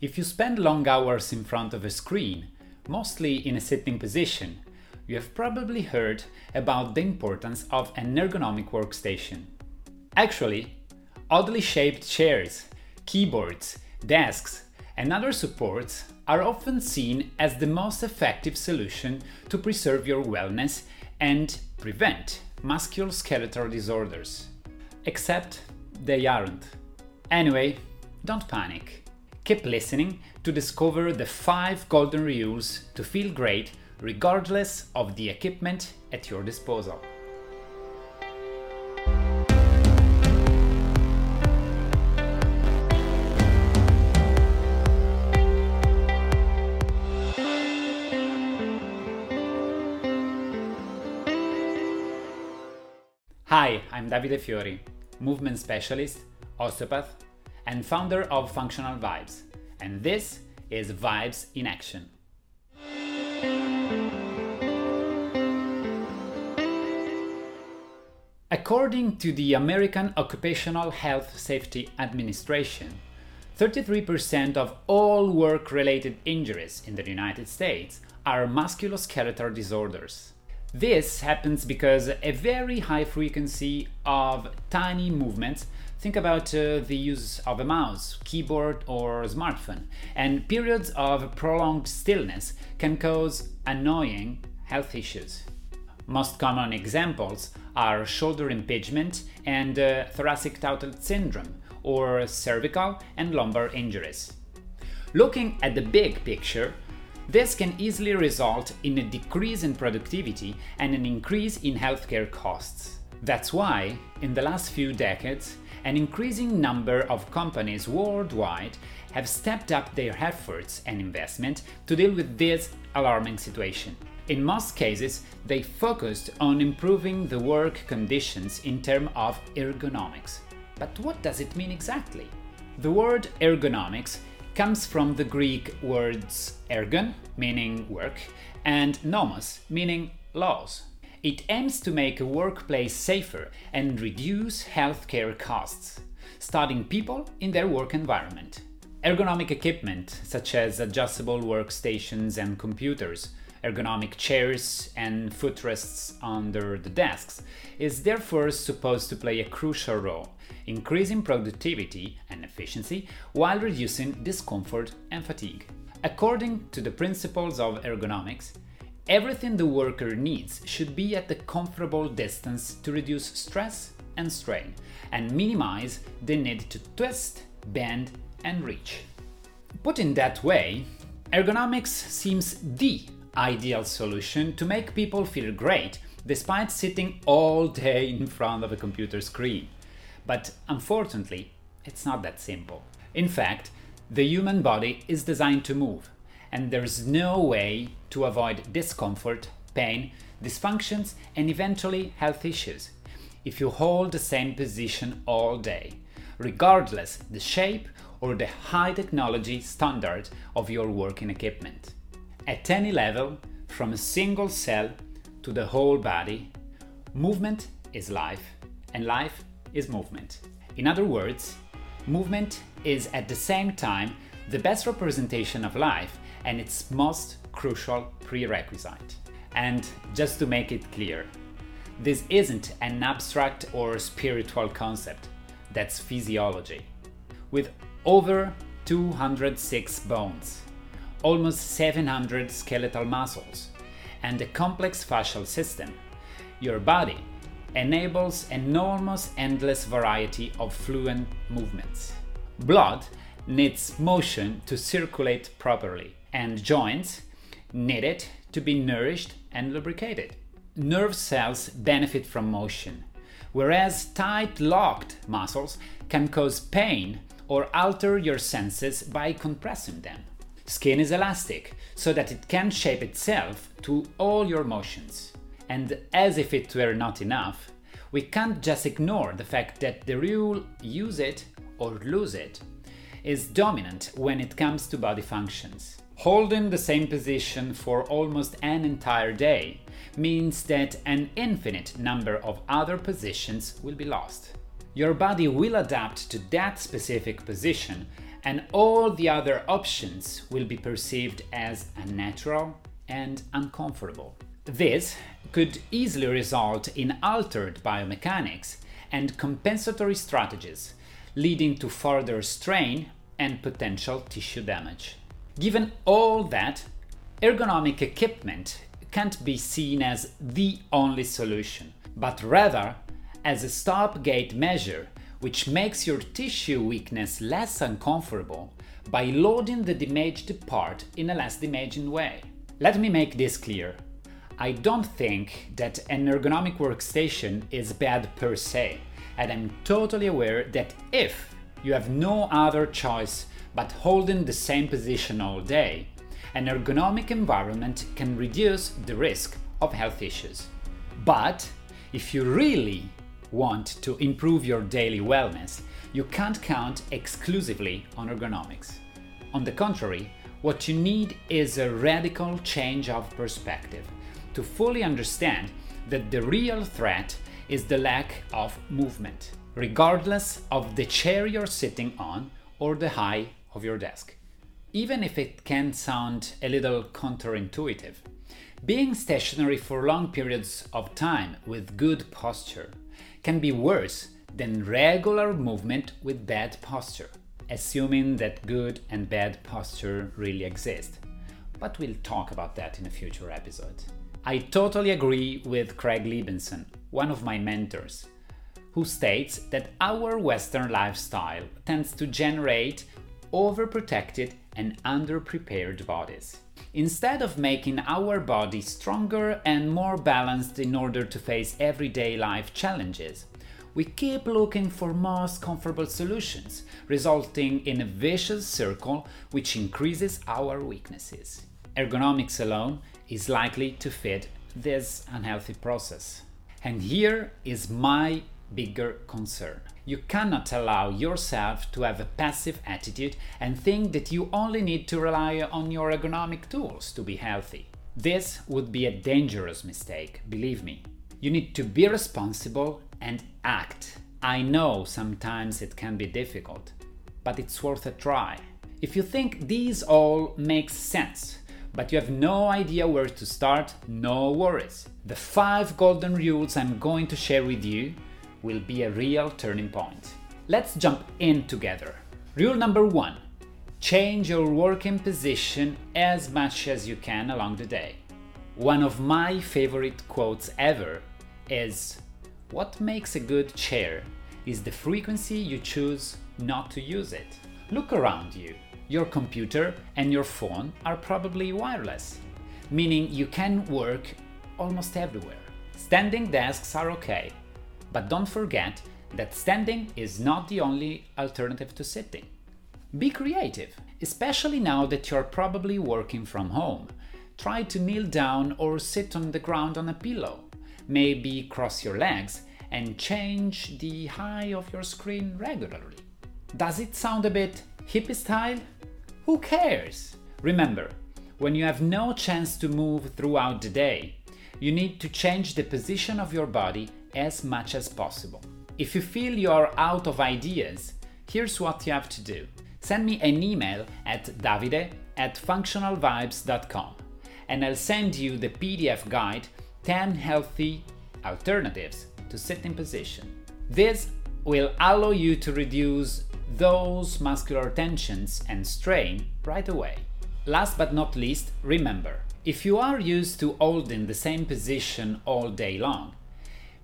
If you spend long hours in front of a screen, mostly in a sitting position, you have probably heard about the importance of an ergonomic workstation. Actually, oddly shaped chairs, keyboards, desks, and other supports are often seen as the most effective solution to preserve your wellness and prevent musculoskeletal disorders. Except they aren't. Anyway, don't panic. Keep listening to discover the 5 golden rules to feel great regardless of the equipment at your disposal. Hi, I'm Davide Fiori, movement specialist, osteopath, and founder of Functional Vibes, and this is Vibes in Action. According to the American Occupational Health Safety Administration, 33% of all work related injuries in the United States are musculoskeletal disorders. This happens because a very high frequency of tiny movements think about uh, the use of a mouse, keyboard, or smartphone, and periods of prolonged stillness can cause annoying health issues. Most common examples are shoulder impingement and uh, thoracic outlet syndrome, or cervical and lumbar injuries. Looking at the big picture, this can easily result in a decrease in productivity and an increase in healthcare costs. That's why, in the last few decades, an increasing number of companies worldwide have stepped up their efforts and investment to deal with this alarming situation. In most cases, they focused on improving the work conditions in terms of ergonomics. But what does it mean exactly? The word ergonomics comes from the Greek words ergon, meaning work, and nomos, meaning laws. It aims to make a workplace safer and reduce healthcare costs, studying people in their work environment. Ergonomic equipment, such as adjustable workstations and computers, ergonomic chairs, and footrests under the desks, is therefore supposed to play a crucial role, increasing productivity and efficiency while reducing discomfort and fatigue. According to the principles of ergonomics, everything the worker needs should be at a comfortable distance to reduce stress and strain and minimize the need to twist, bend, and reach. Put in that way, ergonomics seems the ideal solution to make people feel great despite sitting all day in front of a computer screen. But unfortunately, it's not that simple. In fact, the human body is designed to move, and there's no way to avoid discomfort, pain, dysfunctions, and eventually health issues if you hold the same position all day, regardless the shape or the high technology standard of your working equipment. At any level, from a single cell to the whole body, movement is life, and life is movement. In other words, movement is at the same time the best representation of life and its most crucial prerequisite. And just to make it clear, this isn't an abstract or spiritual concept, that's physiology. With over 206 bones, almost 700 skeletal muscles, and a complex fascial system, your body enables enormous endless variety of fluent movements. Blood needs motion to circulate properly, and joints need it to be nourished and lubricated. Nerve cells benefit from motion, whereas tight locked muscles can cause pain or alter your senses by compressing them. Skin is elastic, so that it can shape itself to all your motions. And as if it were not enough, we can't just ignore the fact that the rule use it or lose it is dominant when it comes to body functions. Holding the same position for almost an entire day means that an infinite number of other positions will be lost. Your body will adapt to that specific position and all the other options will be perceived as unnatural and uncomfortable. This could easily result in altered biomechanics and compensatory strategies, leading to further strain and potential tissue damage. Given all that, ergonomic equipment can't be seen as the only solution, but rather as a stopgate measure which makes your tissue weakness less uncomfortable by loading the damaged part in a less damaging way. Let me make this clear. I don't think that an ergonomic workstation is bad per se, and I'm totally aware that if you have no other choice but holding the same position all day, an ergonomic environment can reduce the risk of health issues. But if you really want to improve your daily wellness, you can't count exclusively on ergonomics. On the contrary, what you need is a radical change of perspective to fully understand that the real threat is the lack of movement, regardless of the chair you're sitting on or the height of your desk. Even if it can sound a little counterintuitive, being stationary for long periods of time with good posture can be worse than regular movement with bad posture, assuming that good and bad posture really exist. But we'll talk about that in a future episode. I totally agree with Craig Liebenson, one of my mentors, who states that our Western lifestyle tends to generate overprotected and underprepared bodies. Instead of making our body stronger and more balanced in order to face everyday life challenges, we keep looking for most comfortable solutions, resulting in a vicious circle which increases our weaknesses. Ergonomics alone is likely to feed this unhealthy process. And here is my bigger concern. You cannot allow yourself to have a passive attitude and think that you only need to rely on your ergonomic tools to be healthy. This would be a dangerous mistake, believe me. You need to be responsible and act. I know sometimes it can be difficult, but it's worth a try. If you think these all make sense, but you have no idea where to start, no worries. The five golden rules I'm going to share with you will be a real turning point. Let's jump in together. Rule number one change your working position as much as you can along the day. One of my favorite quotes ever is What makes a good chair is the frequency you choose not to use it. Look around you. Your computer and your phone are probably wireless, meaning you can work almost everywhere. Standing desks are okay, but don't forget that standing is not the only alternative to sitting. Be creative, especially now that you're probably working from home. Try to kneel down or sit on the ground on a pillow. Maybe cross your legs and change the height of your screen regularly. Does it sound a bit hippie style? Who cares? Remember, when you have no chance to move throughout the day, you need to change the position of your body as much as possible. If you feel you are out of ideas, here's what you have to do. Send me an email at davide at functionalvibes.com and I'll send you the PDF guide 10 healthy alternatives to sitting position. This will allow you to reduce those muscular tensions and strain right away. Last but not least, remember if you are used to holding the same position all day long,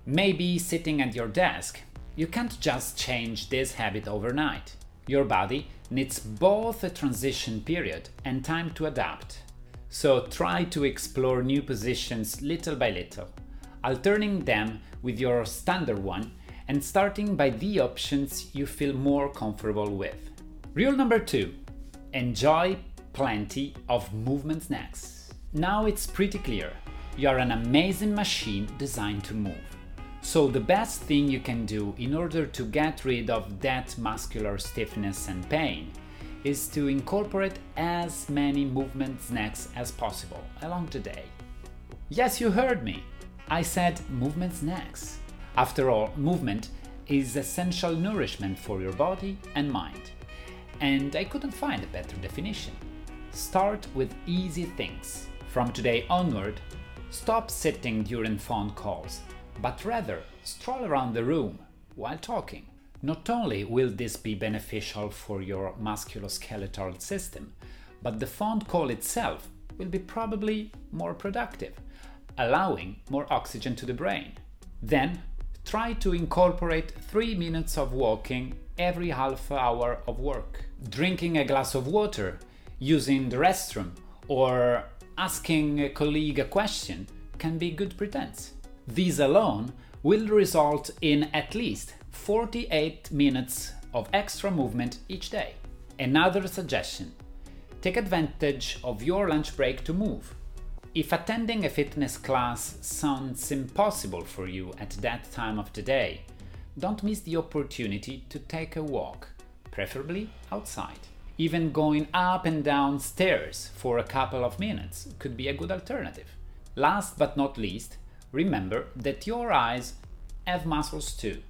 maybe sitting at your desk, you can't just change this habit overnight. Your body needs both a transition period and time to adapt. So try to explore new positions little by little, alternating them with your standard one and starting by the options you feel more comfortable with. Rule number two enjoy plenty of movement snacks. Now it's pretty clear you are an amazing machine designed to move. So, the best thing you can do in order to get rid of that muscular stiffness and pain is to incorporate as many movement snacks as possible along the day. Yes, you heard me. I said movement snacks. After all, movement is essential nourishment for your body and mind. and I couldn't find a better definition. Start with easy things. From today onward, stop sitting during phone calls, but rather stroll around the room while talking. Not only will this be beneficial for your musculoskeletal system, but the phone call itself will be probably more productive, allowing more oxygen to the brain. Then, try to incorporate 3 minutes of walking every half hour of work. Drinking a glass of water, using the restroom, or asking a colleague a question can be good pretense. These alone will result in at least 48 minutes of extra movement each day. Another suggestion take advantage of your lunch break to move. If attending a fitness class sounds impossible for you at that time of the day, don't miss the opportunity to take a walk, preferably outside. Even going up and down stairs for a couple of minutes could be a good alternative. Last but not least, remember that your eyes have muscles too,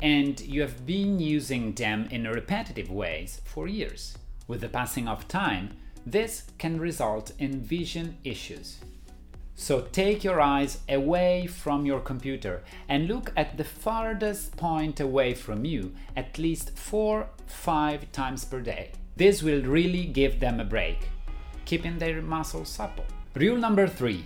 and you have been using them in repetitive ways for years. With the passing of time, this can result in vision issues. So take your eyes away from your computer and look at the farthest point away from you at least 4 5 times per day. This will really give them a break, keeping their muscles supple. Rule number 3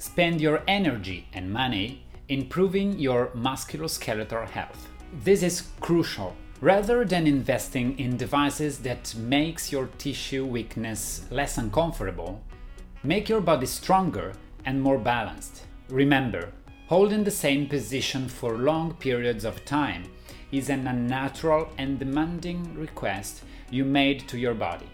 Spend your energy and money improving your musculoskeletal health. This is crucial. Rather than investing in devices that makes your tissue weakness less uncomfortable, make your body stronger and more balanced. Remember, holding the same position for long periods of time is an unnatural and demanding request you made to your body,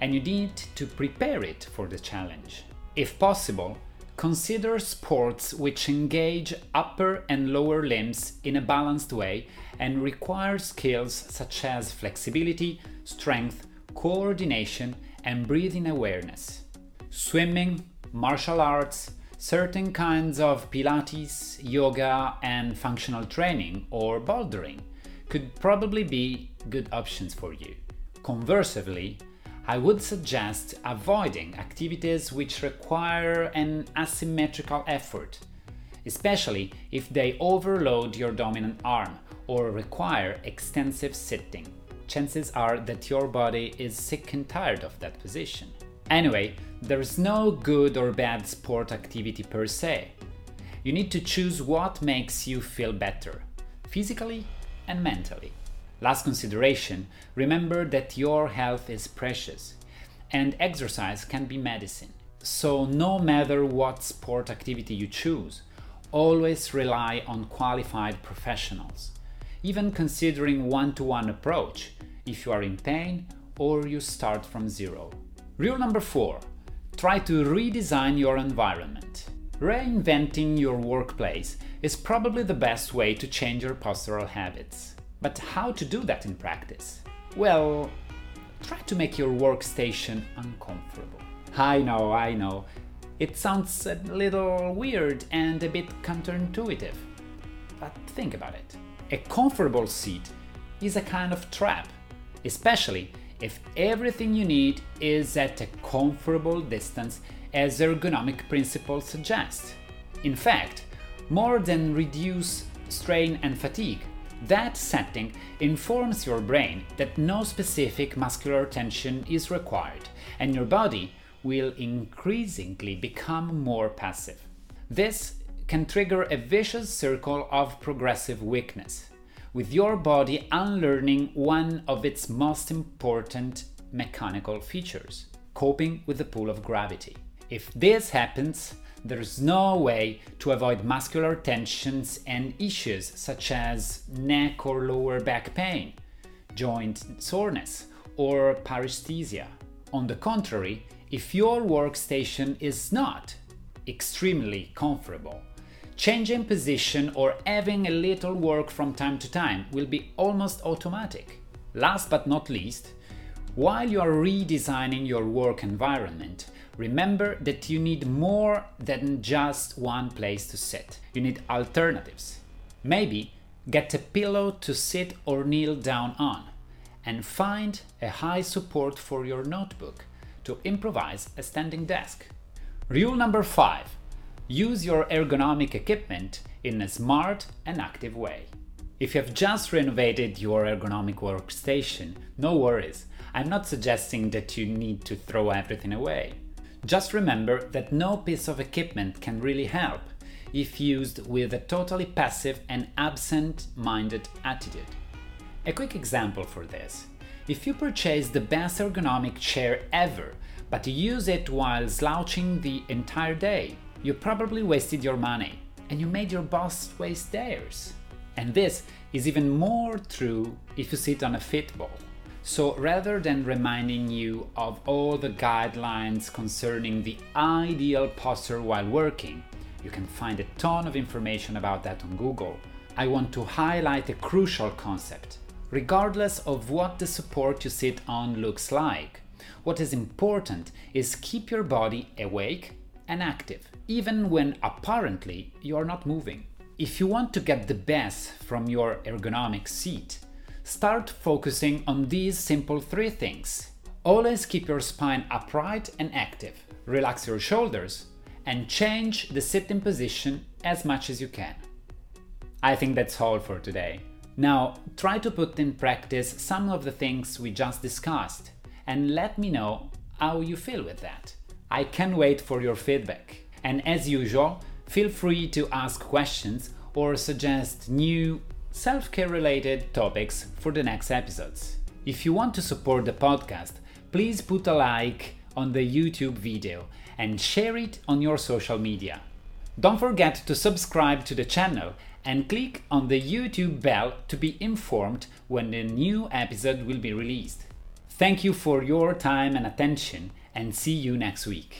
and you need to prepare it for the challenge. If possible, Consider sports which engage upper and lower limbs in a balanced way and require skills such as flexibility, strength, coordination, and breathing awareness. Swimming, martial arts, certain kinds of Pilates, yoga, and functional training or bouldering could probably be good options for you. Conversely, I would suggest avoiding activities which require an asymmetrical effort, especially if they overload your dominant arm or require extensive sitting. Chances are that your body is sick and tired of that position. Anyway, there's no good or bad sport activity per se. You need to choose what makes you feel better, physically and mentally. Last consideration remember that your health is precious and exercise can be medicine. So, no matter what sport activity you choose, always rely on qualified professionals, even considering one to one approach if you are in pain or you start from zero. Rule number four try to redesign your environment. Reinventing your workplace is probably the best way to change your postural habits. But how to do that in practice? Well, try to make your workstation uncomfortable. I know, I know. It sounds a little weird and a bit counterintuitive. But think about it. A comfortable seat is a kind of trap, especially if everything you need is at a comfortable distance as ergonomic principles suggest. In fact, more than reduce strain and fatigue, that setting informs your brain that no specific muscular tension is required, and your body will increasingly become more passive. This can trigger a vicious circle of progressive weakness, with your body unlearning one of its most important mechanical features coping with the pull of gravity. If this happens, there's no way to avoid muscular tensions and issues such as neck or lower back pain, joint soreness, or paresthesia. On the contrary, if your workstation is not extremely comfortable, changing position or having a little work from time to time will be almost automatic. Last but not least, while you are redesigning your work environment, remember that you need more than just one place to sit. You need alternatives. Maybe get a pillow to sit or kneel down on, and find a high support for your notebook to improvise a standing desk. Rule number 5 Use your ergonomic equipment in a smart and active way. If you have just renovated your ergonomic workstation, no worries. I'm not suggesting that you need to throw everything away. Just remember that no piece of equipment can really help if used with a totally passive and absent minded attitude. A quick example for this if you purchase the best ergonomic chair ever, but use it while slouching the entire day, you probably wasted your money and you made your boss waste theirs. And this is even more true if you sit on a fitball. So rather than reminding you of all the guidelines concerning the ideal posture while working, you can find a ton of information about that on Google. I want to highlight a crucial concept. Regardless of what the support you sit on looks like, what is important is keep your body awake and active, even when apparently you are not moving. If you want to get the best from your ergonomic seat, start focusing on these simple three things. Always keep your spine upright and active, relax your shoulders, and change the sitting position as much as you can. I think that's all for today. Now, try to put in practice some of the things we just discussed and let me know how you feel with that. I can't wait for your feedback. And as usual, feel free to ask questions or suggest new self care related topics for the next episodes. If you want to support the podcast, please put a like on the YouTube video and share it on your social media. Don't forget to subscribe to the channel and click on the YouTube bell to be informed when a new episode will be released. Thank you for your time and attention, and see you next week.